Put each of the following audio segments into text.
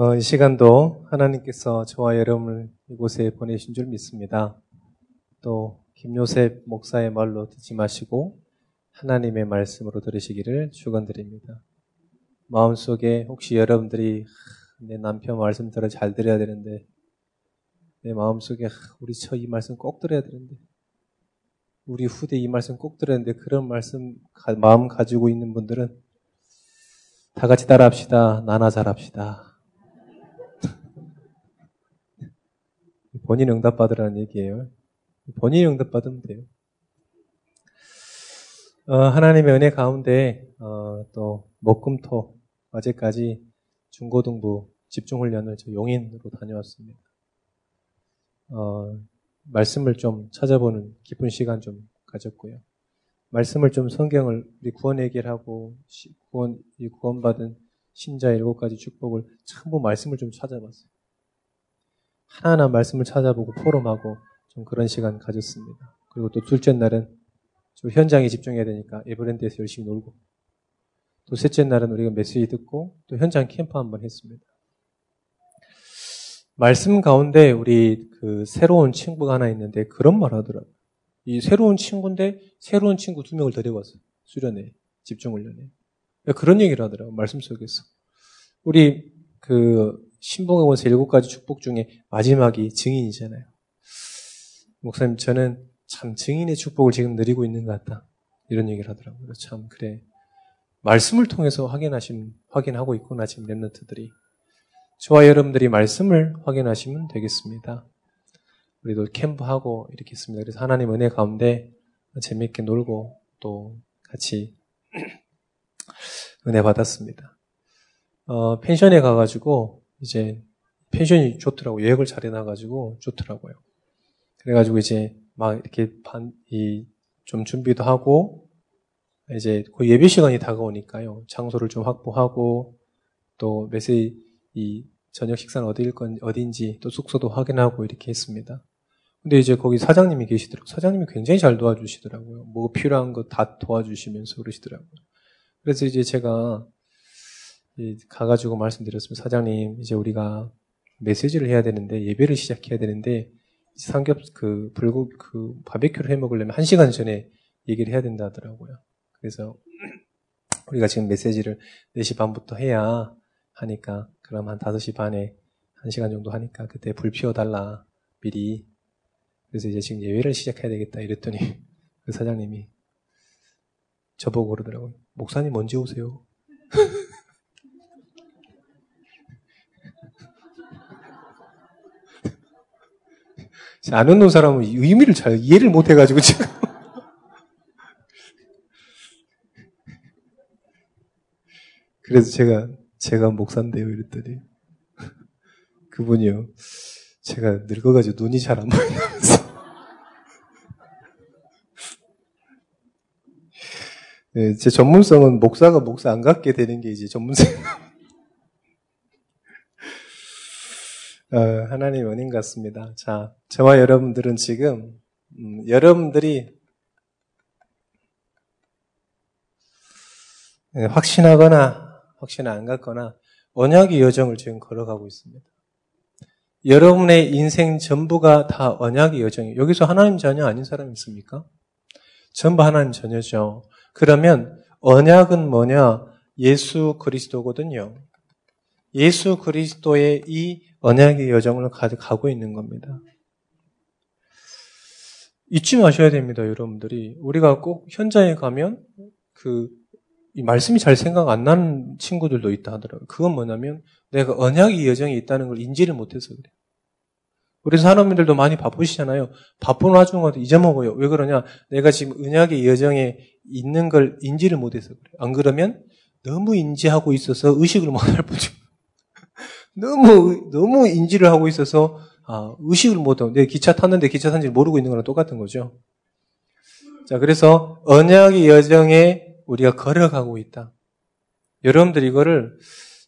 어, 이 시간도 하나님께서 저와 여러분을 이곳에 보내신 줄 믿습니다. 또 김요셉 목사의 말로 듣지 마시고 하나님의 말씀으로 들으시기를 축원드립니다. 마음속에 혹시 여러분들이 내 남편 말씀 들어 잘 들어야 되는데 내 마음속에 우리 저이 말씀 꼭 들어야 되는데 우리 후대 이 말씀 꼭 들어야 되는데 그런 말씀 마음 가지고 있는 분들은 다 같이 따라합시다. 나나 잘합시다. 본인 응답 받으라는 얘기예요. 본인 응답 받으면 돼요. 어, 하나님의 은혜 가운데 어, 또 목금토 어제까지 중고등부 집중훈련을 저 용인으로 다녀왔습니다. 어, 말씀을 좀 찾아보는 기쁜 시간 좀 가졌고요. 말씀을 좀 성경을 우리 구원 얘기를 시, 구원 이 구원받은 신자 일곱 가지 축복을 전부 말씀을 좀 찾아봤어요. 하나하나 말씀을 찾아보고 포럼하고 좀 그런 시간 가졌습니다. 그리고 또 둘째 날은 좀 현장에 집중해야 되니까 에버랜드에서 열심히 놀고 또 셋째 날은 우리가 메시지 듣고 또 현장 캠프 한번 했습니다. 말씀 가운데 우리 그 새로운 친구가 하나 있는데 그런 말 하더라고요. 이 새로운 친구인데 새로운 친구 두 명을 데려왔어요. 수련회, 집중훈련에. 그런 얘기를 하더라고요. 말씀 속에서. 우리 그 신봉에원서 일곱 가지 축복 중에 마지막이 증인이잖아요. 목사님, 저는 참 증인의 축복을 지금 누리고 있는 것 같다. 이런 얘기를 하더라고요. 참, 그래. 말씀을 통해서 확인하신, 확인하고 있구나, 지금 랩런트들이. 저와 여러분들이 말씀을 확인하시면 되겠습니다. 우리도 캠프하고 이렇게 했습니다. 그래서 하나님 은혜 가운데 재미있게 놀고 또 같이 은혜 받았습니다. 어, 펜션에 가가지고 이제 펜션이 좋더라고 예약을 잘 해놔가지고 좋더라고요. 그래가지고 이제 막 이렇게 반, 이, 좀 준비도 하고 이제 그 예배 시간이 다가오니까요. 장소를 좀 확보하고 또 메시지 이 저녁 식사는 어디일 건 어딘지 또 숙소도 확인하고 이렇게 했습니다. 근데 이제 거기 사장님이 계시더라고요. 사장님이 굉장히 잘 도와주시더라고요. 뭐 필요한 거 다 도와주시면서 그러시더라고요. 그래서 이제 제가 가가지고 말씀드렸습니다. 사장님, 이제 우리가 메시지를 해야 되는데 예배를 시작해야 되는데 삼겹 그 불고 그 바베큐를 해 먹으려면 한 시간 전에 얘기를 해야 된다 하더라고요. 그래서 우리가 지금 메시지를 4시 반부터 해야 하니까 그럼 한 5시 반에 1시간 정도 하니까 그때 불 피워달라 미리 그래서 이제 지금 예배를 시작해야 되겠다 이랬더니 그 사장님이 저보고 그러더라고요. 목사님 언제 오세요? 안 웃는 사람은 의미를 잘 이해를 못 해가지고 지금. 그래서 제가, 제가 목사인데요. 이랬더니. 그분이요. 제가 늙어가지고 눈이 잘 안 보인다면서. 네, 제 전문성은 목사가 목사 안 갖게 되는 게 이제 전문성. 어, 하나님 은인 같습니다. 자, 저와 여러분들은 지금 음, 여러분들이 네, 확신하거나 확신 안 갖거나 언약의 여정을 지금 걸어가고 있습니다. 여러분의 인생 전부가 다 언약의 여정이에요. 여기서 하나님 자녀 아닌 사람 있습니까? 전부 하나님 자녀죠. 그러면 언약은 뭐냐? 예수 그리스도거든요. 예수 그리스도의 이 언약의 여정을 가고 있는 겁니다. 잊지 마셔야 됩니다, 여러분들이. 우리가 꼭 현장에 가면 그, 이 말씀이 잘 생각 안 나는 친구들도 있다 하더라고요. 그건 뭐냐면 내가 언약의 여정이 있다는 걸 인지를 못해서 그래요. 우리 사람들도 많이 바쁘시잖아요. 바쁜 와중에 잊어먹어요. 왜 그러냐? 내가 지금 언약의 여정에 있는 걸 인지를 못해서 그래요. 안 그러면 너무 인지하고 있어서 의식을 못할 뿐이죠. 너무, 너무 인지를 하고 있어서, 아, 의식을 못하고, 내 기차 탔는데 기차 탄지 모르고 있는 거랑 똑같은 거죠. 자, 그래서 언약의 여정에 우리가 걸어가고 있다. 여러분들 이거를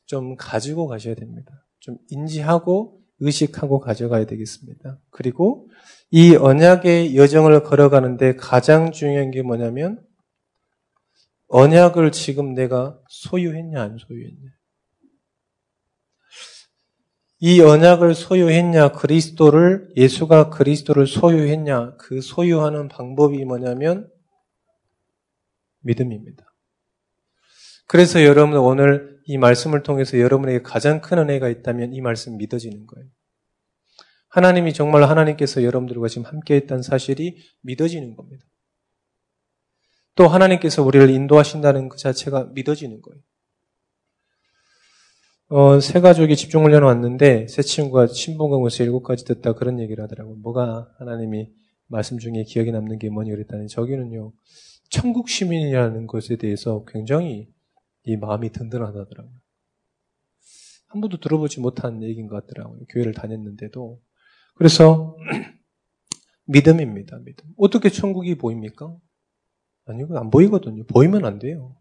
좀 가지고 가셔야 됩니다. 좀 인지하고 의식하고 가져가야 되겠습니다. 그리고 이 언약의 여정을 걸어가는데 가장 중요한 게 뭐냐면 언약을 지금 내가 소유했냐 안 소유했냐. 이 언약을 소유했냐, 그리스도를, 예수가 그리스도를 소유했냐, 그 소유하는 방법이 뭐냐면 믿음입니다. 그래서 여러분 오늘 이 말씀을 통해서 여러분에게 가장 큰 은혜가 있다면 이 말씀 믿어지는 거예요. 하나님이 정말 하나님께서 여러분들과 지금 함께 했다는 사실이 믿어지는 겁니다. 또 하나님께서 우리를 인도하신다는 그 자체가 믿어지는 거예요. 어, 세 가족이 집중 훈련을 왔는데 세 친구가 신봉강에서 일곱 가지 듣다 그런 얘기를 하더라고요. 뭐가 하나님이 말씀 중에 기억에 남는 게 뭐니 그랬다니 저기는요. 천국 시민이라는 것에 대해서 굉장히 이 마음이 든든하다더라고요. 한 번도 들어보지 못한 얘기인 것 같더라고요. 교회를 다녔는데도. 그래서 믿음입니다. 믿음. 어떻게 천국이 보입니까? 아니요, 안 보이거든요. 보이면 안 돼요.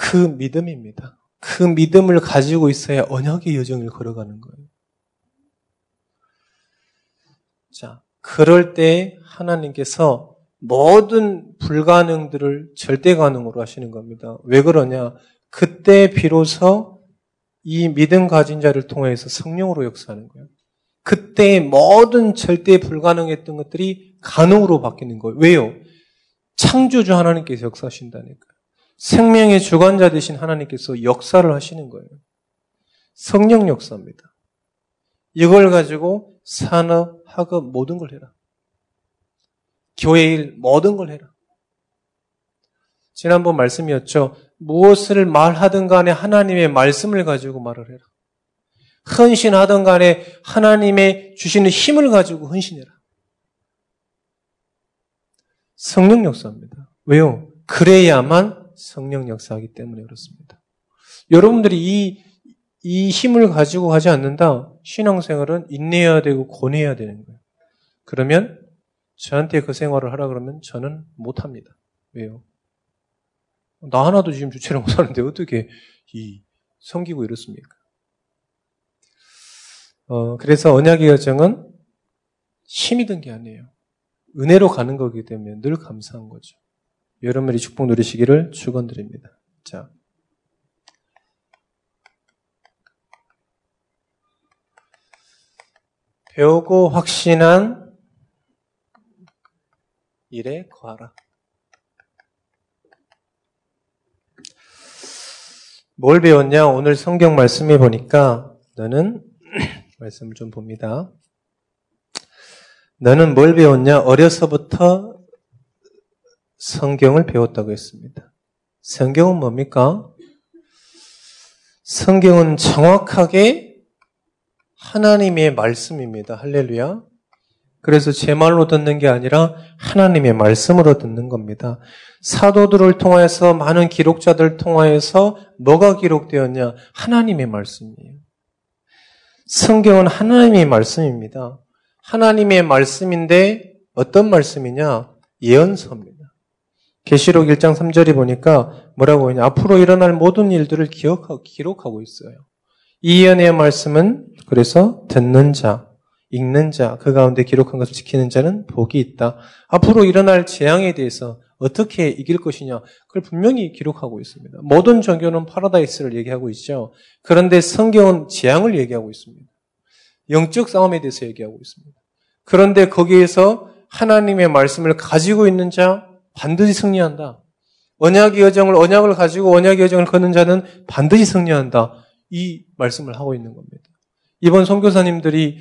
그 믿음입니다. 그 믿음을 가지고 있어야 언약의 여정을 걸어가는 거예요. 자, 그럴 때 하나님께서 모든 불가능들을 절대 가능으로 하시는 겁니다. 왜 그러냐? 그때 비로소 이 믿음 가진 자를 통해서 성령으로 역사하는 거예요. 그때 모든 절대 불가능했던 것들이 가능으로 바뀌는 거예요. 왜요? 창조주 하나님께서 역사하신다니까. 생명의 주관자 되신 하나님께서 역사를 하시는 거예요. 성령 역사입니다. 이걸 가지고 산업, 학업 모든 걸 해라. 교회 일 모든 걸 해라. 지난번 말씀이었죠. 무엇을 말하든 간에 하나님의 말씀을 가지고 말을 해라. 헌신하든 간에 하나님의 주시는 힘을 가지고 헌신해라. 성령 역사입니다. 왜요? 그래야만 성령 역사하기 때문에 그렇습니다. 여러분들이 이, 이 힘을 가지고 하지 않는다? 신앙생활은 인내해야 되고 권해야 되는 거예요. 그러면 저한테 그 생활을 하라 그러면 저는 못합니다. 왜요? 나 하나도 지금 주체를 못하는데 어떻게 이 섬기고 이렇습니까? 어, 그래서 언약의 여정은 힘이 든 게 아니에요. 은혜로 가는 거기 때문에 늘 감사한 거죠. 여러분들이 축복 누리시기를 축원드립니다. 자. 배우고 확신한 일에 거하라. 뭘 배웠냐? 오늘 성경 말씀에 보니까 너는 말씀을 좀 봅니다. 너는 뭘 배웠냐? 어려서부터 성경을 배웠다고 했습니다. 성경은 뭡니까? 성경은 정확하게 하나님의 말씀입니다. 할렐루야. 그래서 제 말로 듣는 게 아니라 하나님의 말씀으로 듣는 겁니다. 사도들을 통해서 많은 기록자들 통하여서 뭐가 기록되었냐? 하나님의 말씀이에요. 성경은 하나님의 말씀입니다. 하나님의 말씀인데 어떤 말씀이냐? 예언서입니다. 계시록 1장 3절이 보니까 뭐라고 하냐. 앞으로 일어날 모든 일들을 기억하고, 기록하고 있어요. 이 예언의 말씀은 그래서 듣는 자, 읽는 자, 그 가운데 기록한 것을 지키는 자는 복이 있다. 앞으로 일어날 재앙에 대해서 어떻게 이길 것이냐, 그걸 분명히 기록하고 있습니다. 모든 종교는 파라다이스를 얘기하고 있죠. 그런데 성경은 재앙을 얘기하고 있습니다. 영적 싸움에 대해서 얘기하고 있습니다. 그런데 거기에서 하나님의 말씀을 가지고 있는 자, 반드시 승리한다. 언약의 여정을 언약을 가지고 언약의 여정을 걷는 자는 반드시 승리한다. 이 말씀을 하고 있는 겁니다. 이번 선교사님들이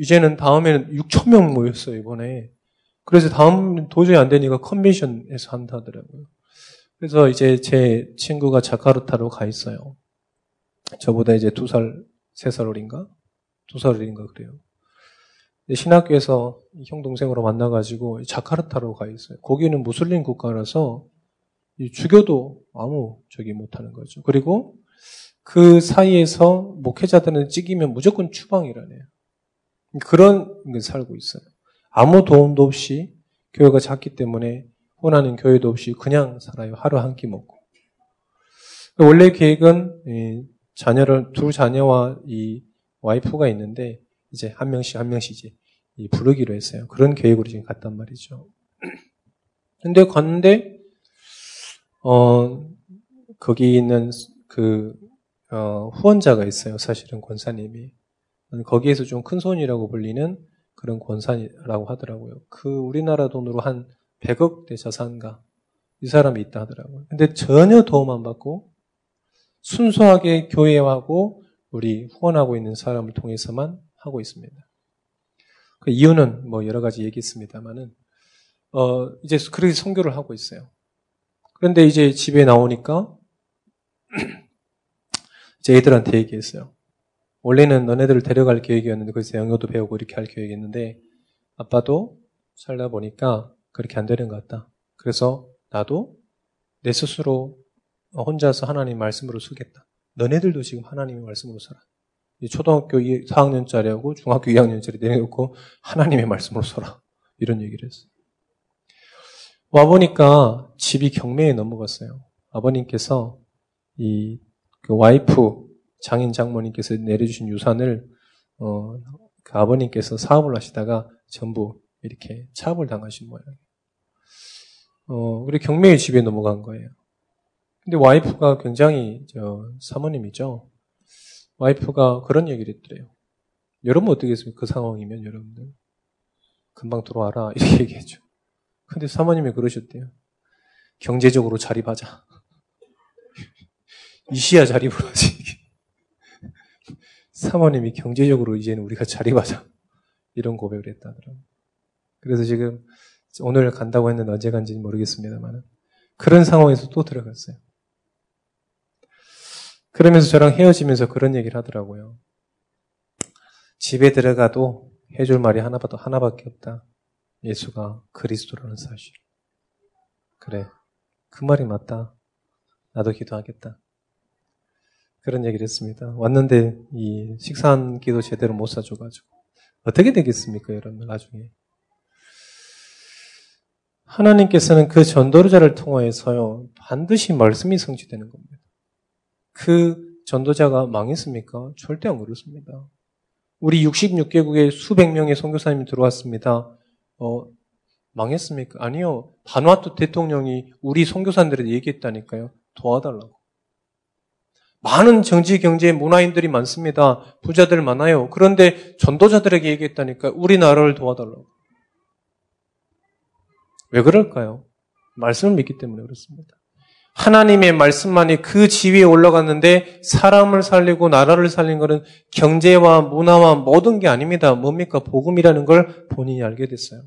이제는 다음에는 6천 명 모였어요 이번에. 그래서 다음 도저히 안 되니까 컨벤션에서 한다더라고요. 그래서 이제 제 친구가 자카르타로 가 있어요. 저보다 이제 두 살, 세 살 어린가? 두 살 어린가 그래요. 신학교에서 형 동생으로 만나가지고 자카르타로 가 있어요. 거기는 무슬림 국가라서 죽여도 아무 저기 못하는 거죠. 그리고 그 사이에서 목회자들은 찍이면 무조건 추방이라네요. 그런 게 살고 있어요. 아무 도움도 없이 교회가 작기 때문에 혼하는 교회도 없이 그냥 살아요. 하루 한 끼 먹고. 원래 계획은 자녀를 두 자녀와 이 와이프가 있는데 이제 한 명씩 한 명씩 이제 부르기로 했어요. 그런 계획으로 지금 갔단 말이죠. 근데 갔는데 어 거기 있는 그 어, 후원자가 있어요. 사실은 권사님이. 거기에서 좀 큰 손이라고 불리는 그런 권사라고 하더라고요. 그 우리나라 돈으로 한 100억 대 자산가 이 사람이 있다 하더라고요. 근데 전혀 도움 안 받고 순수하게 교회하고 우리 후원하고 있는 사람을 통해서만 하고 있습니다. 그 이유는 뭐 여러 가지 얘기했습니다만은 어 이제 그렇게 선교를 하고 있어요. 그런데 이제 집에 나오니까 제 애들한테 얘기했어요. 원래는 너네들을 데려갈 계획이었는데 거기서 영어도 배우고 이렇게 할 계획이었는데 아빠도 살다 보니까 그렇게 안 되는 것 같다. 그래서 나도 내 스스로 혼자서 하나님 말씀으로 쓰겠다. 너네들도 지금 하나님의 말씀으로 살아. 초등학교 4학년짜리하고 중학교 2학년짜리 내려놓고 하나님의 말씀으로 살아. 이런 얘기를 했어요. 와보니까 집이 경매에 넘어갔어요. 아버님께서 이 그 와이프 장인 장모님께서 내려주신 유산을 어, 그 아버님께서 사업을 하시다가 전부 이렇게 차압을 당하신 모양이에요. 어, 우리 경매의 집에 넘어간 거예요. 근데 와이프가 굉장히 저 사모님이죠. 와이프가 그런 얘기를 했더래요. 여러분 어떻게 했습니까? 그 상황이면 여러분들 금방 들어와라 이렇게 얘기했죠. 근데 사모님이 그러셨대요. 경제적으로 자립하자. 이시야 자립을 하지. 사모님이 경제적으로 이제는 우리가 자립하자. 이런 고백을 했다더라고요. 그래서 지금 오늘 간다고 했는데 언제 간지는 모르겠습니다만 그런 상황에서 또 들어갔어요. 그러면서 저랑 헤어지면서 그런 얘기를 하더라고요. 집에 들어가도 해줄 말이 하나밖에, 하나밖에 없다. 예수가 그리스도라는 사실. 그래. 그 말이 맞다. 나도 기도하겠다. 그런 얘기를 했습니다. 왔는데 이 식사 한 끼도 제대로 못 사줘가지고 어떻게 되겠습니까, 여러분 나중에 하나님께서는 그 전도자를 통하여서요 반드시 말씀이 성취되는 겁니다. 그 전도자가 망했습니까? 절대 안 그렇습니다. 우리 66개국에 수백 명의 선교사님이 들어왔습니다. 어, 망했습니까? 아니요. 바누아투 대통령이 우리 선교사님들에게 얘기했다니까요. 도와달라고. 많은 정치, 경제, 문화인들이 많습니다. 부자들 많아요. 그런데 전도자들에게 얘기했다니까 우리나라를 도와달라고. 왜 그럴까요? 말씀을 믿기 때문에 그렇습니다. 하나님의 말씀만이 그 지위에 올라갔는데 사람을 살리고 나라를 살린 것은 경제와 문화와 모든 게 아닙니다. 뭡니까? 복음이라는 걸 본인이 알게 됐어요.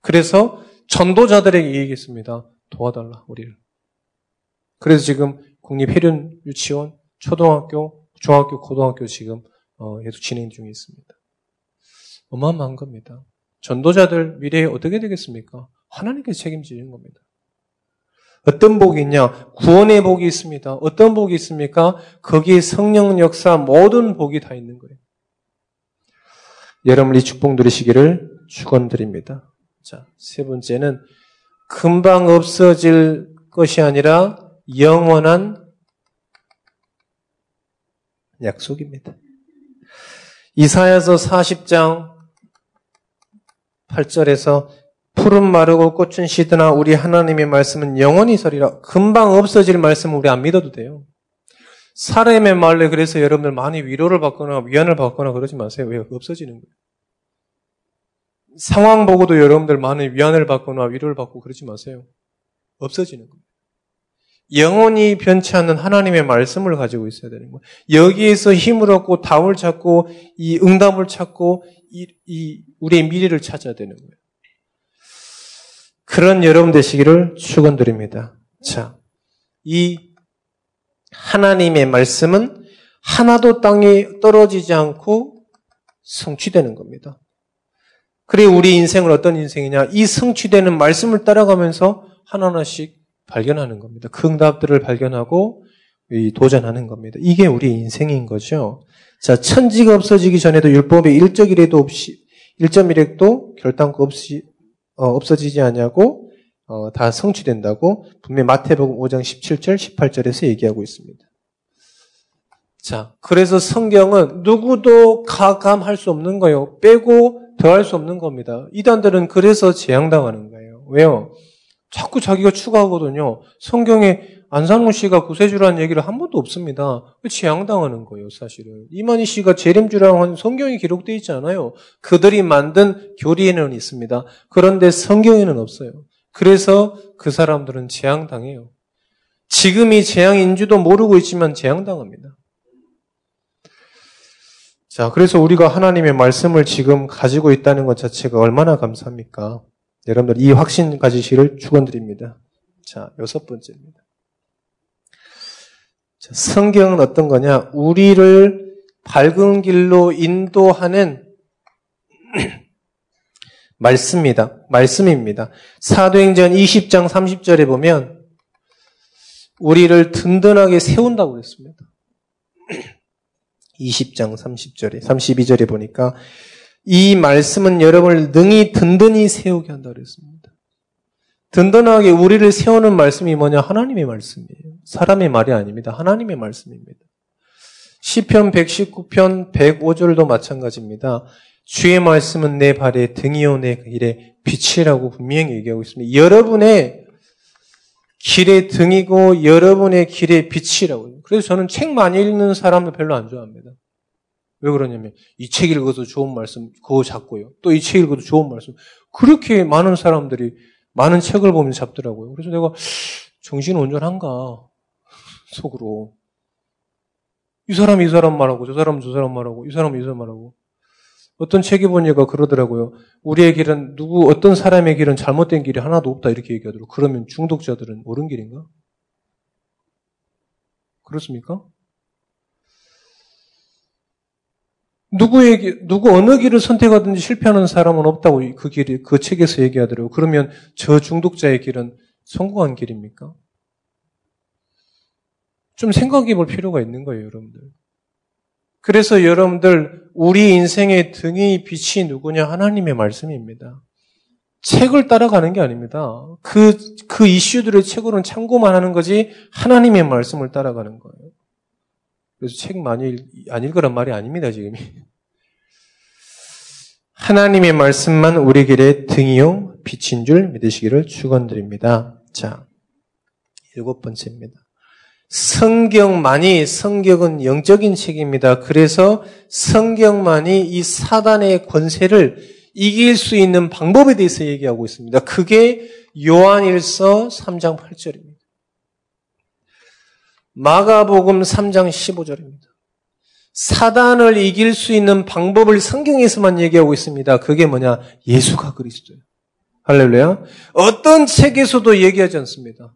그래서 전도자들에게 얘기했습니다. 도와달라, 우리를. 그래서 지금 국립해륜 유치원, 초등학교, 중학교, 고등학교 지금 어, 계속 진행 중에 있습니다. 어마어마한 겁니다. 전도자들 미래에 어떻게 되겠습니까? 하나님께서 책임지는 겁니다. 어떤 복이 있냐? 구원의 복이 있습니다. 어떤 복이 있습니까? 거기에 성령 역사 모든 복이 다 있는 거예요. 여러분 이 축복 누리시기를 축원드립니다. 자, 세 번째는 금방 없어질 것이 아니라 영원한 약속입니다. 이사야서 40장 8절에서 푸른 마르고 꽃은 시드나 우리 하나님의 말씀은 영원히 서리라. 금방 없어질 말씀은 우리 안 믿어도 돼요. 사람의 말에 그래서 여러분들 많이 위로를 받거나 위안을 받거나 그러지 마세요. 왜 없어지는 거예요? 상황 보고도 여러분들 많이 위안을 받거나 위로를 받고 그러지 마세요. 없어지는 거예요. 영원히 변치 않는 하나님의 말씀을 가지고 있어야 되는 거예요. 여기에서 힘을 얻고 답을 찾고 이 응답을 찾고 이, 이 우리의 미래를 찾아야 되는 거예요. 그런 여러분 되시기를 축원드립니다. 자, 이 하나님의 말씀은 하나도 땅에 떨어지지 않고 성취되는 겁니다. 그래 우리 인생은 어떤 인생이냐? 이 성취되는 말씀을 따라가면서 하나하나씩 발견하는 겁니다. 그 응답들을 발견하고 도전하는 겁니다. 이게 우리 인생인 거죠. 자, 천지가 없어지기 전에도 율법의 일적 이래도 없이 1.1핵도 결단코 없이 어, 없어지지 않냐고 어, 다 성취된다고 분명 마태복음 5장 17절 18절에서 얘기하고 있습니다. 자, 그래서 성경은 누구도 가감할 수 없는 거예요. 빼고 더할 수 없는 겁니다. 이단들은 그래서 재앙당하는 거예요. 왜요? 자꾸 자기가 추가하거든요. 성경에 안상훈 씨가 구세주라는 얘기를 한 번도 없습니다. 재앙당하는 거예요, 사실은. 이만희 씨가 재림주라는 성경에 기록되어 있지 않아요. 그들이 만든 교리에는 있습니다. 그런데 성경에는 없어요. 그래서 그 사람들은 재앙당해요. 지금이 재앙인지도 모르고 있지만 재앙당합니다. 자, 그래서 우리가 하나님의 말씀을 지금 가지고 있다는 것 자체가 얼마나 감사합니까? 여러분들 이 확신 가지시를 축원드립니다. 자, 여섯 번째입니다. 자, 성경은 어떤 거냐? 우리를 밝은 길로 인도하는 말씀입니다. 말씀입니다. 사도행전 20장 30절에 보면 우리를 든든하게 세운다고 그랬습니다. 20장 30절에 32절에 보니까 이 말씀은 여러분을 능히 든든히 세우게 한다 그랬습니다. 든든하게 우리를 세우는 말씀이 뭐냐? 하나님의 말씀이에요. 사람의 말이 아닙니다. 하나님의 말씀입니다. 시편 119편 105절도 마찬가지입니다. 주의 말씀은 내 발에 등이요 내 길에 빛이라고 분명히 얘기하고 있습니다. 여러분의 길의 등이고 여러분의 길의 빛이라고요. 그래서 저는 책 많이 읽는 사람도 별로 안 좋아합니다. 왜 그러냐면 이 책 읽어도 좋은 말씀 그거 잡고요. 또 이 책 읽어도 좋은 말씀. 그렇게 많은 사람들이 많은 책을 보면 잡더라고요. 그래서 내가 정신 온전한가 속으로 이 사람이 이 사람 말하고 저 사람은 저 사람 말하고 이 사람은 이 사람 말하고 어떤 책에 보니까 그러더라고요. 우리의 길은 누구 어떤 사람의 길은 잘못된 길이 하나도 없다 이렇게 얘기하더라고요. 그러면 중독자들은 옳은 길인가? 그렇습니까? 누구에게, 누구 어느 길을 선택하든지 실패하는 사람은 없다고 그 길이, 그 책에서 얘기하더라고요. 그러면 저 중독자의 길은 성공한 길입니까? 좀 생각해 볼 필요가 있는 거예요, 여러분들. 그래서 여러분들, 우리 인생의 등이 빛이 누구냐? 하나님의 말씀입니다. 책을 따라가는 게 아닙니다. 그, 그 이슈들의 책으로는 참고만 하는 거지, 하나님의 말씀을 따라가는 거예요. 그래서 책 많이 안 읽으란 말이 아닙니다, 지금이. 하나님의 말씀만 우리 길의 등이요, 빛인 줄 믿으시기를 축원드립니다. 자, 일곱 번째입니다. 성경만이 성경은 영적인 책입니다. 그래서 성경만이 이 사단의 권세를 이길 수 있는 방법에 대해서 얘기하고 있습니다. 그게 요한일서 3장 8절입니다. 마가복음 3장 15절입니다. 사단을 이길 수 있는 방법을 성경에서만 얘기하고 있습니다. 그게 뭐냐? 예수가 그리스도예요. 할렐루야. 어떤 책에서도 얘기하지 않습니다.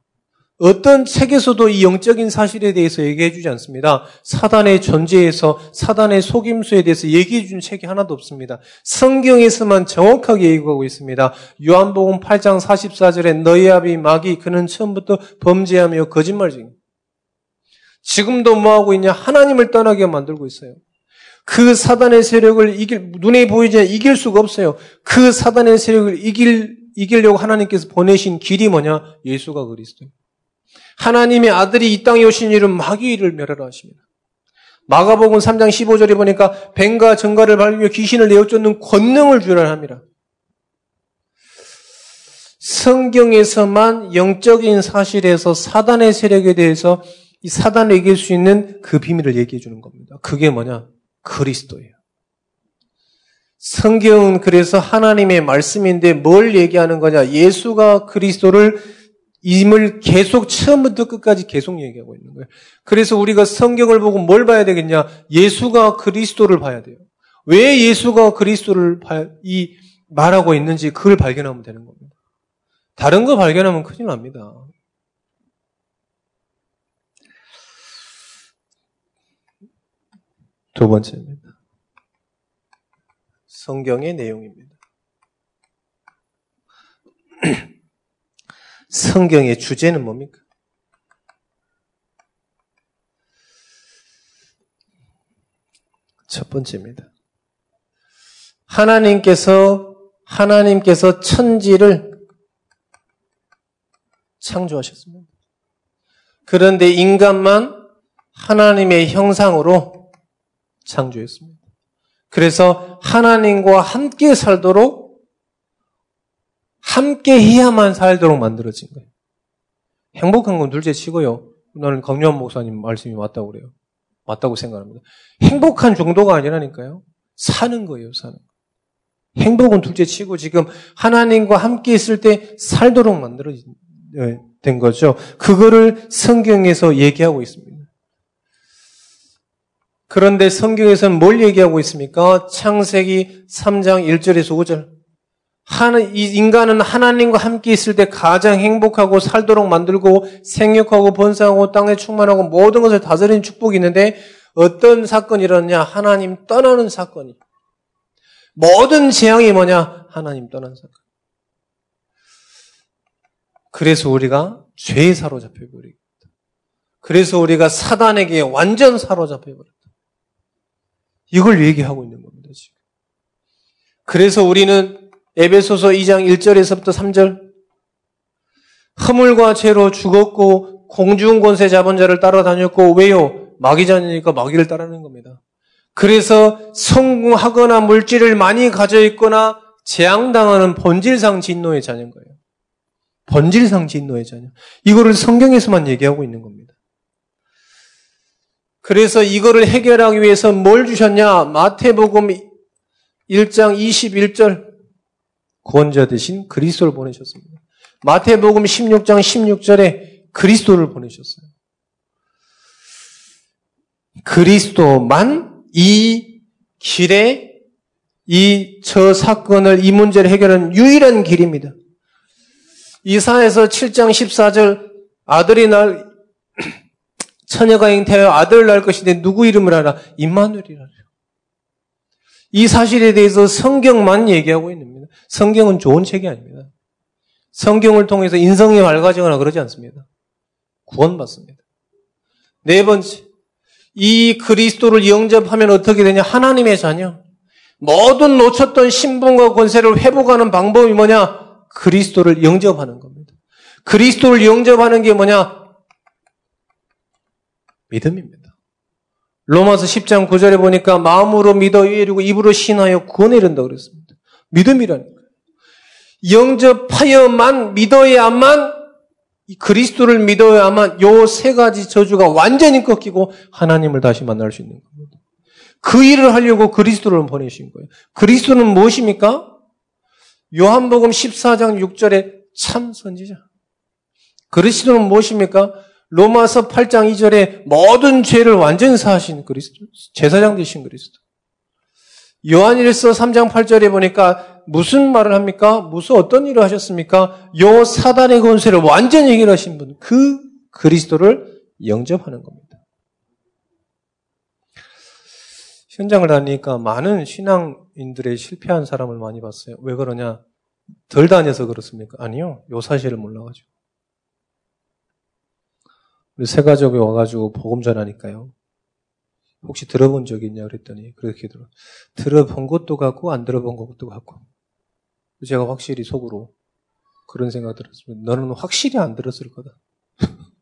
어떤 책에서도 이 영적인 사실에 대해서 얘기해 주지 않습니다. 사단의 존재에서 사단의 속임수에 대해서 얘기해 준 책이 하나도 없습니다. 성경에서만 정확하게 얘기하고 있습니다. 요한복음 8장 44절에 너희 아비 마귀 그는 처음부터 범죄하며 거짓말쟁이 지금도 뭐 하고 있냐? 하나님을 떠나게 만들고 있어요. 그 사단의 세력을 이길, 눈에 보이지 않 이길 수가 없어요. 그 사단의 세력을 이길, 이기려고 하나님께서 보내신 길이 뭐냐? 예수가 그리스도. 하나님의 아들이 이 땅에 오신 일은 마귀를 멸하라 하십니다. 마가복음 3장 15절에 보니까 뱀과 정가를 밟으며 귀신을 내어쫓는 권능을 주라 합니다. 성경에서만 영적인 사실에서 사단의 세력에 대해서 이 사단을 이길 수 있는 그 비밀을 얘기해 주는 겁니다. 그게 뭐냐? 그리스도예요. 성경은 그래서 하나님의 말씀인데 뭘 얘기하는 거냐? 예수가 그리스도를 임을 계속 처음부터 끝까지 계속 얘기하고 있는 거예요. 그래서 우리가 성경을 보고 뭘 봐야 되겠냐? 예수가 그리스도를 봐야 돼요. 왜 예수가 그리스도를 이 말하고 있는지 그걸 발견하면 되는 겁니다. 다른 거 발견하면 큰일 납니다. 두 번째입니다. 성경의 내용입니다. 성경의 주제는 뭡니까? 첫 번째입니다. 하나님께서 하나님께서 천지를 창조하셨습니다. 그런데 인간만 하나님의 형상으로 창조했습니다. 그래서 하나님과 함께 살도록 함께 해야만 살도록 만들어진 거예요. 행복한 건 둘째 치고요. 나는 강요한 목사님 말씀이 맞다고 그래요. 맞다고 생각합니다. 행복한 정도가 아니라니까요. 사는 거예요, 사는 거. 행복은 둘째 치고 지금 하나님과 함께 있을 때 살도록 만들어진 된 거죠. 그거를 성경에서 얘기하고 있습니다. 그런데 성경에서는 뭘 얘기하고 있습니까? 창세기 3장 1절에서 5절. 하나, 이 인간은 하나님과 함께 있을 때 가장 행복하고 살도록 만들고 생육하고 번성하고 땅에 충만하고 모든 것을 다스리는 축복이 있는데 어떤 사건이 일어나냐? 하나님 떠나는 사건이. 모든 재앙이 뭐냐? 하나님 떠난 사건. 그래서 우리가 죄에 사로잡혀 버리겠다. 그래서 우리가 사단에게 완전 사로잡혀 버렸다. 이걸 얘기하고 있는 겁니다, 지금. 그래서 우리는 에베소서 2장 1절에서부터 3절 허물과 죄로 죽었고 공중 권세 잡은 자를 따라다녔고 왜요? 마귀자니까 마귀를 따르는 겁니다. 그래서 성공하거나 물질을 많이 가져 있거나 재앙당하는 본질상 진노의 자녀인 거예요. 본질상 진노의 자녀. 이거를 성경에서만 얘기하고 있는 겁니다. 그래서 이거를 해결하기 위해서 뭘 주셨냐? 마태복음 1장 21절 구원자 대신 그리스도를 보내셨습니다. 마태복음 16장 16절에 그리스도를 보내셨어요. 그리스도만 이 길에 이 저 사건을 이 문제를 해결하는 유일한 길입니다. 이사에서 7장 14절 아들이 날 처녀가 잉태하여 아들을 낳을 것인데 누구 이름을 알아? 임마누엘이라. 이 사실에 대해서 성경만 얘기하고 있는 겁니다. 성경은 좋은 책이 아닙니다. 성경을 통해서 인성이 맑아지거나 그러지 않습니다. 구원받습니다. 네 번째, 이 그리스도를 영접하면 어떻게 되냐? 하나님의 자녀. 모든 놓쳤던 신분과 권세를 회복하는 방법이 뭐냐? 그리스도를 영접하는 겁니다. 그리스도를 영접하는 게 뭐냐? 믿음입니다. 로마서 10장 9절에 보니까 마음으로 믿어 이르고 입으로 신하여 구원에 이른다 그랬습니다. 믿음이라는 거예요. 영접하여만 믿어야만 그리스도를 믿어야만 요 세 가지 저주가 완전히 꺾이고 하나님을 다시 만날 수 있는 겁니다. 그 일을 하려고 그리스도를 보내신 거예요. 그리스도는 무엇입니까? 요한복음 14장 6절에 참 선지자. 그리스도는 무엇입니까? 로마서 8장 2절에 모든 죄를 완전히 사하신 그리스도, 제사장 되신 그리스도. 요한일서 3장 8절에 보니까 무슨 말을 합니까? 무슨 어떤 일을 하셨습니까? 요 사단의 권세를 완전히 해결하신 분, 그 그리스도를 영접하는 겁니다. 현장을 다니니까 많은 신앙인들의 실패한 사람을 많이 봤어요. 왜 그러냐? 덜 다녀서 그렇습니까? 아니요. 요 사실을 몰라가지고. 우리 세 가족이 와가지고 복음 전하니까요. 혹시 들어본 적이 있냐 그랬더니 그렇게 들어 들어본 것도 같고 안 들어본 것도 같고 제가 확실히 속으로 그런 생각 들었습니다. 너는 확실히 안 들었을 거다.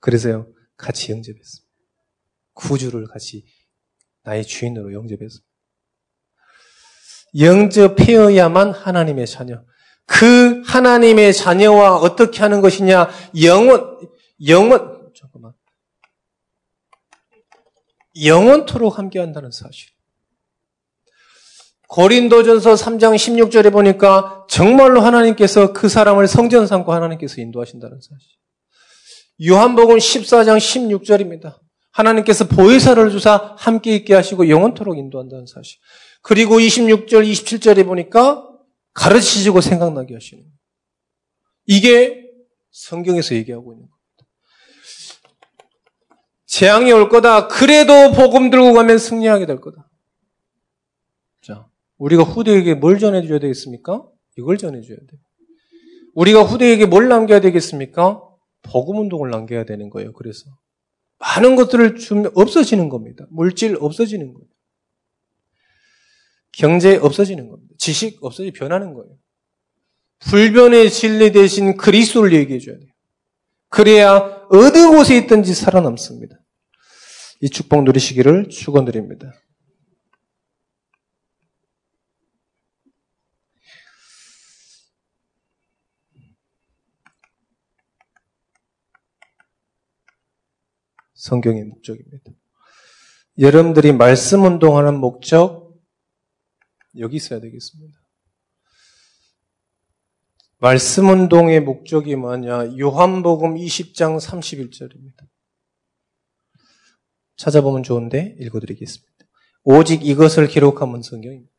그래서요 같이 영접했습니다. 구주를 같이 나의 주인으로 영접했습니다. 영접해야만 하나님의 자녀. 그 하나님의 자녀와 어떻게 하는 것이냐? 영원, 영원, 잠깐만. 영원토록 함께 한다는 사실. 고린도전서 3장 16절에 보니까 정말로 하나님께서 그 사람을 성전 삼고 하나님께서 인도하신다는 사실. 요한복음 14장 16절입니다. 하나님께서 보혜사를 주사 함께 있게 하시고 영원토록 인도한다는 사실. 그리고 26절, 27절에 보니까 가르치시고 생각나게 하시는 거예요. 이게 성경에서 얘기하고 있는 겁니다. 재앙이 올 거다. 그래도 복음 들고 가면 승리하게 될 거다. 자, 우리가 후대에게 뭘 전해줘야 되겠습니까? 이걸 전해줘야 돼. 우리가 후대에게 뭘 남겨야 되겠습니까? 복음 운동을 남겨야 되는 거예요. 그래서 많은 것들을 주면 없어지는 겁니다. 물질 없어지는 거예요. 경제 없어지는 겁니다. 지식 없어지 변하는 거예요. 불변의 진리 대신 그리스도를 얘기해 줘야 돼요. 그래야 어느 곳에 있든지 살아남습니다. 이 축복 누리시기를 축원드립니다. 성경의 목적입니다. 여러분들이 말씀 운동하는 목적, 여기 있어야 되겠습니다. 말씀 운동의 목적이 뭐냐? 요한복음 20장 31절입니다. 찾아보면 좋은데 읽어드리겠습니다. 오직 이것을 기록하면 성경입니다.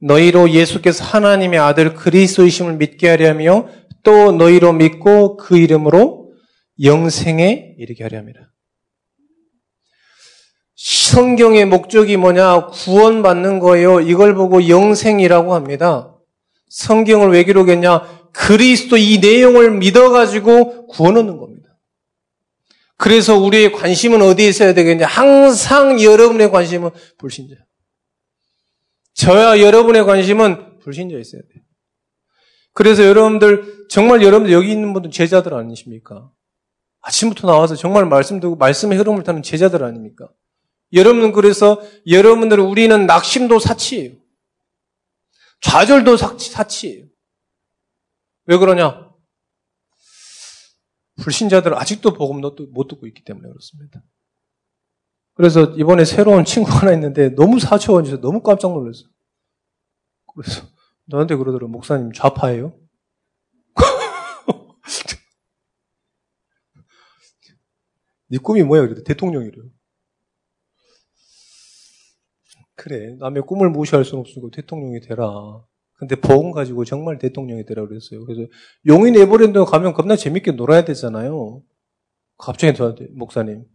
너희로 예수께서 하나님의 아들 그리스도이심을 믿게 하려며 또 너희로 믿고 그 이름으로 영생에 이르게 하려 합니다. 성경의 목적이 뭐냐? 구원받는 거예요. 이걸 보고 영생이라고 합니다. 성경을 왜 기록했냐? 그리스도 이 내용을 믿어가지고 구원 얻는 겁니다. 그래서 우리의 관심은 어디에 있어야 되겠냐? 항상 여러분의 관심은 불신자. 저야 여러분의 관심은 불신자에 있어야 돼요. 그래서 여러분들, 정말 여러분들 여기 있는 분들 제자들 아니십니까? 아침부터 나와서 정말 말씀 듣고 말씀의 흐름을 타는 제자들 아닙니까? 여러분은 그래서 여러분들은 우리는 낙심도 사치예요. 좌절도 사치 예요. 왜 그러냐? 불신자들은 아직도 복음 못 듣고 있기 때문에 그렇습니다. 그래서 이번에 새로운 친구 하나 있는데 너무 사초원해서 너무 깜짝 놀랐어. 그래서 너한테 그러더라고 목사님 좌파예요? 네 꿈이 뭐야? 그래도 대통령이래요. 그래, 남의 꿈을 무시할 수는 없으니까 대통령이 되라. 근데 복음 가지고 정말 대통령이 되라 그랬어요. 그래서 용인 에버랜드 가면 겁나 재밌게 놀아야 되잖아요. 갑자기 저한테 목사님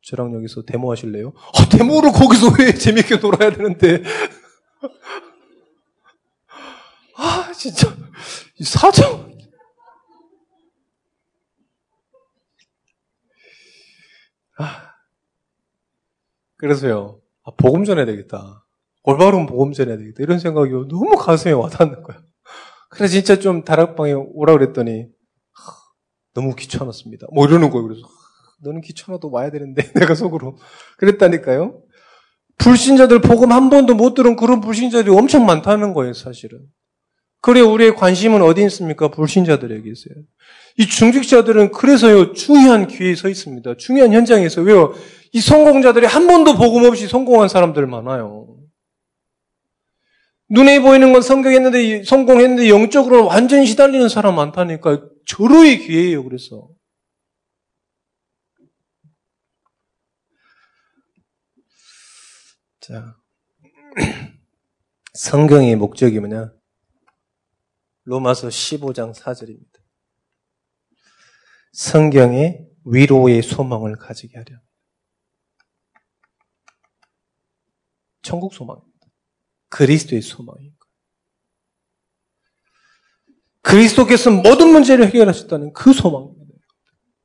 저랑 여기서 데모 하실래요? 아, 데모를 거기서 왜 재밌게 놀아야 되는데? 아, 진짜 사정. 아, 그래서요. 아, 복음 전해야 되겠다. 올바른 복음 전해야 되겠다. 이런 생각이 너무 가슴에 와닿는 거야. 그래서 진짜 좀 다락방에 오라 그랬더니 너무 귀찮았습니다. 뭐 이러는 거예요. 그래서 너는 귀찮아도 와야 되는데 내가 속으로 그랬다니까요. 불신자들 복음 한 번도 못 들은 그런 불신자들이 엄청 많다는 거예요, 사실은. 그래 우리의 관심은 어디 있습니까? 불신자들에게 있어요. 이 중직자들은 그래서요 중요한 기회에 서 있습니다. 중요한 현장에서 왜요? 이 성공자들이 한 번도 복음 없이 성공한 사람들 많아요. 눈에 보이는 건 성공했는데, 성공했는데 영적으로는 완전히 시달리는 사람 많다니까. 절호의 기회예요, 그래서. 자. 성경의 목적이 뭐냐? 로마서 15장 4절입니다. 성경의 위로의 소망을 가지게 하려. 천국 소망입니다. 그리스도의 소망인 거예요. 그리스도께서 모든 문제를 해결하셨다는 그 소망입니다.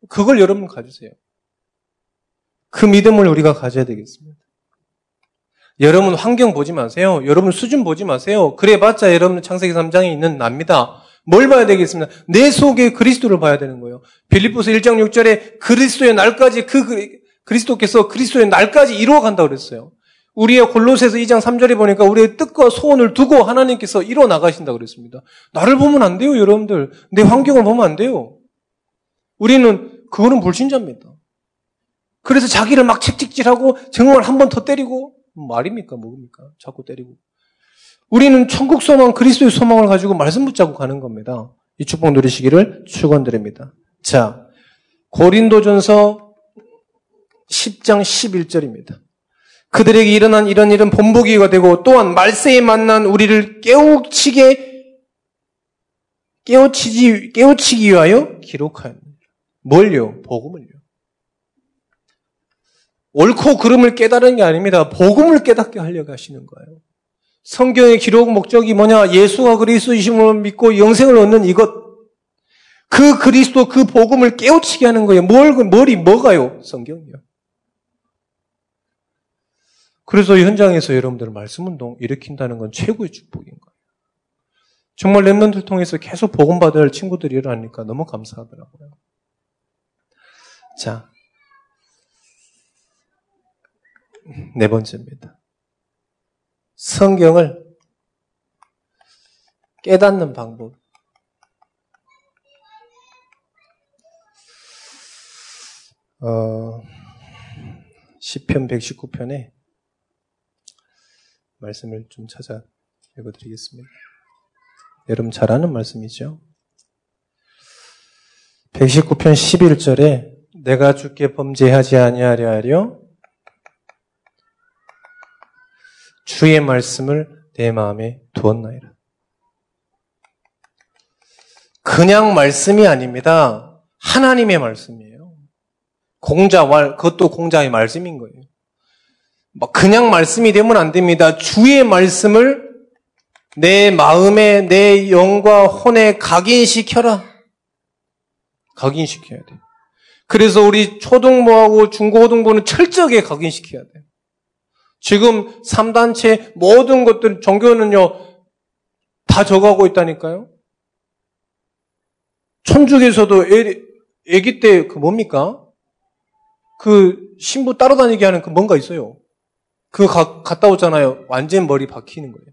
그걸 여러분 가지세요. 그 믿음을 우리가 가져야 되겠습니다. 여러분 환경 보지 마세요. 여러분 수준 보지 마세요. 그래봤자 여러분 창세기 3장에 있는 납니다. 뭘 봐야 되겠습니다. 내 속에 그리스도를 봐야 되는 거예요. 빌립보서 1장 6절에 그리스도의 날까지 그 그리스도께서 그리스도의 날까지 이루어 간다고 그랬어요. 우리의 골로새서 2장 3절에 보니까 우리의 뜻과 소원을 두고 하나님께서 이뤄 나가신다 그랬습니다. 나를 보면 안 돼요, 여러분들. 내 환경을 보면 안 돼요. 우리는 그거는 불신자입니다. 그래서 자기를 막 책찍질하고 정말 한 번 더 때리고 말입니까, 뭐입니까? 자꾸 때리고. 우리는 천국 소망, 그리스도의 소망을 가지고 말씀 붙잡고 가는 겁니다. 이 축복 누리시기를 축원드립니다. 자, 고린도전서 10장 11절입니다. 그들에게 일어난 이런 일은 본보기가 되고 또한 말세에 만난 우리를 깨우치게 깨우치지 깨우치기 위하여 기록하였느니라. 뭘요? 복음을요. 옳고 그름을 깨달은 게 아닙니다. 복음을 깨닫게 하려고 하시는 거예요. 성경의 기록 목적이 뭐냐? 예수가 그리스도이심을 믿고 영생을 얻는 이것. 그 그리스도 그 복음을 깨우치게 하는 거예요. 뭘, 머리 뭐가요? 성경이요. 그래서 현장에서 여러분들 말씀 운동 일으킨다는 건 최고의 축복인 거예요. 정말 랩런들 통해서 계속 복음 받을 친구들이 일어나니까 너무 감사하더라고요. 자, 네 번째입니다. 성경을 깨닫는 방법. 어, 10편 119편에 말씀을 좀 찾아 읽어드리겠습니다. 여러분 잘 아는 말씀이죠? 119편 11절에 내가 주께 범죄하지 아니하려 하려 주의 말씀을 내 마음에 두었나이다. 그냥 말씀이 아닙니다. 하나님의 말씀이에요. 공자왈, 그것도 공자의 말씀인 거예요. 막 그냥 말씀이 되면 안 됩니다. 주의 말씀을 내 마음에, 내 영과 혼에 각인시켜라. 각인시켜야 돼. 그래서 우리 초등부하고 중고등부는 철저하게 각인시켜야 돼. 지금 3단체 모든 것들, 종교는요, 다 적어가고 있다니까요. 천주교에서도 애, 애기 때 그 뭡니까? 그 신부 따라다니게 하는 그 뭔가 있어요. 가, 갔다 오잖아요. 완전 머리 박히는 거예요.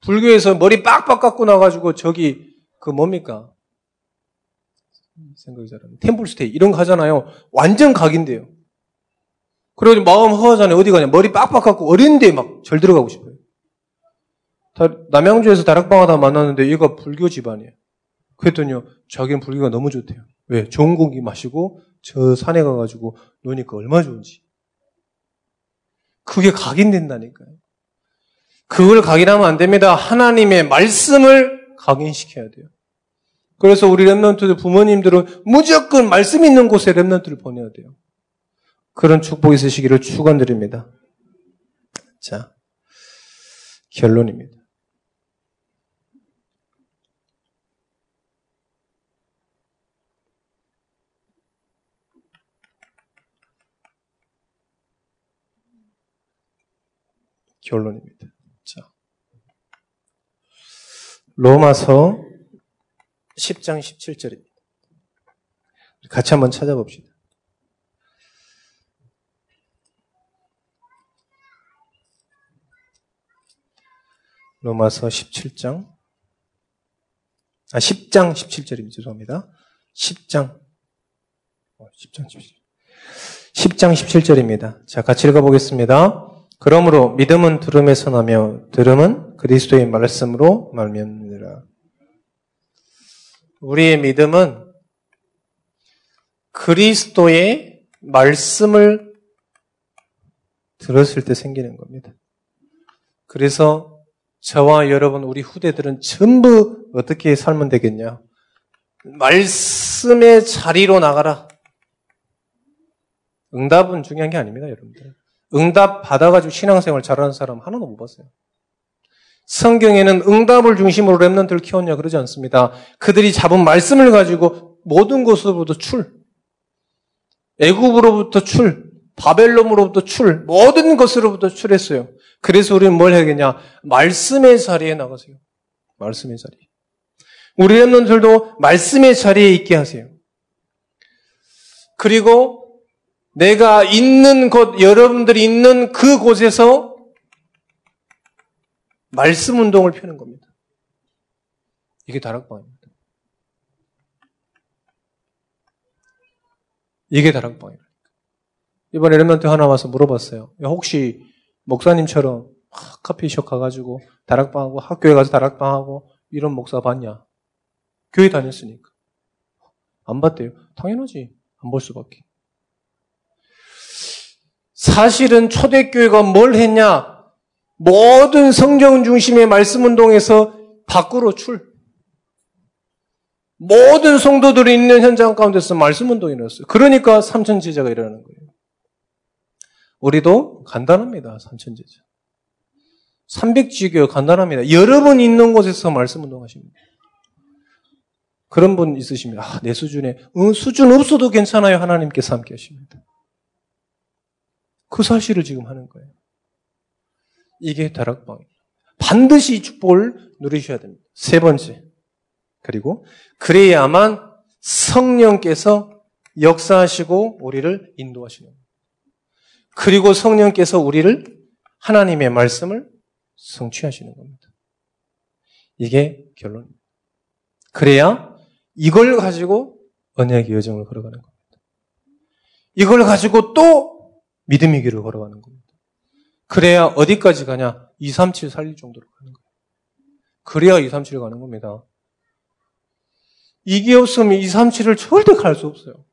불교에서 머리 빡빡 깎고 나가지고 저기 그 뭡니까? 생각이 잘안 템플스테이 이런 거 하잖아요. 완전 각인데요. 그리고 마음 허하잖아요. 어디 가냐? 머리 빡빡 깎고 어린데 막 절 들어가고 싶어요. 남양주에서 다락방 하다 만났는데 얘가 불교 집안이에요. 그랬더니요, 자기는 불교가 너무 좋대요. 왜? 좋은 공기 마시고 저 산에 가가지고 노니까 얼마나 좋은지. 그게 각인된다니까요. 그걸 각인하면 안 됩니다. 하나님의 말씀을 각인시켜야 돼요. 그래서 우리 랩런트들 부모님들은 무조건 말씀 있는 곳에 랩런트를 보내야 돼요. 그런 축복 있으시기를 축원드립니다. 자, 결론입니다. 결론입니다. 자. 로마서 10장 17절입니다. 같이 한번 찾아봅시다. 로마서 17장 아 10장 17절입니다. 죄송합니다. 10장 10장 17절 10장 17절입니다. 자, 같이 읽어 보겠습니다. 그러므로 믿음은 들음에서 나며 들음은 그리스도의 말씀으로 말미암느라. 우리의 믿음은 그리스도의 말씀을 들었을 때 생기는 겁니다. 그래서 저와 여러분 우리 후대들은 전부 어떻게 살면 되겠냐? 말씀의 자리로 나가라. 응답은 중요한 게 아닙니다, 여러분들. 응답 받아가지고 신앙생활 잘하는 사람 하나도 못 봤어요. 성경에는 응답을 중심으로 랩런트를 키웠냐 그러지 않습니다. 그들이 잡은 말씀을 가지고 모든 것으로부터 출, 애굽으로부터 출, 바벨론으로부터 출, 모든 것으로부터 출했어요. 그래서 우리는 뭘 해야겠냐? 말씀의 자리에 나가세요. 말씀의 자리. 우리 랩런들도 말씀의 자리에 있게 하세요. 그리고 내가 있는 곳, 여러분들이 있는 그 곳에서 말씀 운동을 펴는 겁니다. 이게 다락방입니다. 이게 다락방이에요. 이번에 엘멘트 하나 와서 물어봤어요. 혹시 목사님처럼 커피숍 가가지고 다락방하고 학교에 가서 다락방하고 이런 목사 봤냐? 교회 다녔으니까. 안 봤대요. 당연하지. 안 볼 수밖에. 사실은 초대교회가 뭘 했냐? 모든 성경 중심의 말씀 운동에서 밖으로 출. 모든 성도들이 있는 현장 가운데서 말씀 운동이 일어났어요. 그러니까 삼천 제자가 일어나는 거예요. 우리도 간단합니다. 삼천 제자. 300지교 간단합니다. 여러분 있는 곳에서 말씀 운동하십니다. 그런 분 있으십니다. 아, 내 수준에 응, 수준 없어도 괜찮아요. 하나님께서 함께 하십니다. 그 사실을 지금 하는 거예요. 이게 다락방입니다. 반드시 이 축복을 누리셔야 됩니다. 세 번째. 그리고 그래야만 성령께서 역사하시고 우리를 인도하시는 겁니다. 그리고 성령께서 우리를 하나님의 말씀을 성취하시는 겁니다. 이게 결론입니다. 그래야 이걸 가지고 언약의 여정을 걸어가는 겁니다. 이걸 가지고 또 믿음의 길을 걸어가는 겁니다. 그래야 어디까지 가냐? 2, 3, 7 살릴 정도로 가는 거예요. 그래야 2, 3, 7 가는 겁니다. 이게 없으면 2, 3, 7을 절대 갈 수 없어요.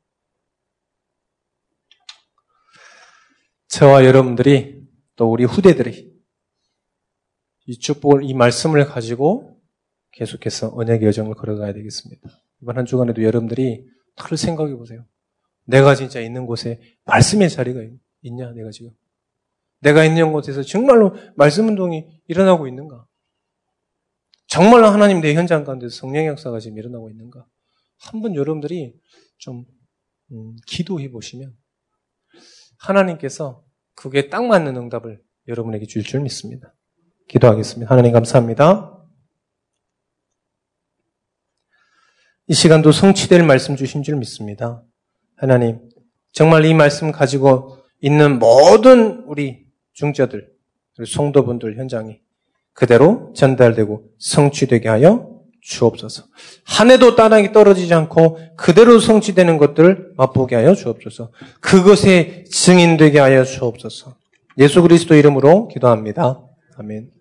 저와 여러분들이 또 우리 후대들이 이 축복을, 이 말씀을 가지고 계속해서 언약의 여정을 걸어가야 되겠습니다. 이번 한 주간에도 여러분들이 다들 생각해 보세요. 내가 진짜 있는 곳에 말씀의 자리가 있 냐, 내가 지금. 내가 있는 곳에서 정말로 말씀 운동이 일어나고 있는가? 정말로 하나님 내 현장 가운데 성령 역사가 지금 일어나고 있는가? 한번 여러분들이 좀 음, 기도해 보시면 하나님께서 그게 딱 맞는 응답을 여러분에게 줄 줄 믿습니다. 기도하겠습니다. 하나님 감사합니다. 이 시간도 성취될 말씀 주신 줄 믿습니다. 하나님, 정말 이 말씀 가지고 있는 모든 우리 중저들, 우리 성도분들 현장이 그대로 전달되고 성취되게 하여 주옵소서. 한 해도 따닥이 떨어지지 않고 그대로 성취되는 것들을 맛보게 하여 주옵소서. 그것에 증인되게 하여 주옵소서. 예수 그리스도 이름으로 기도합니다. 아멘.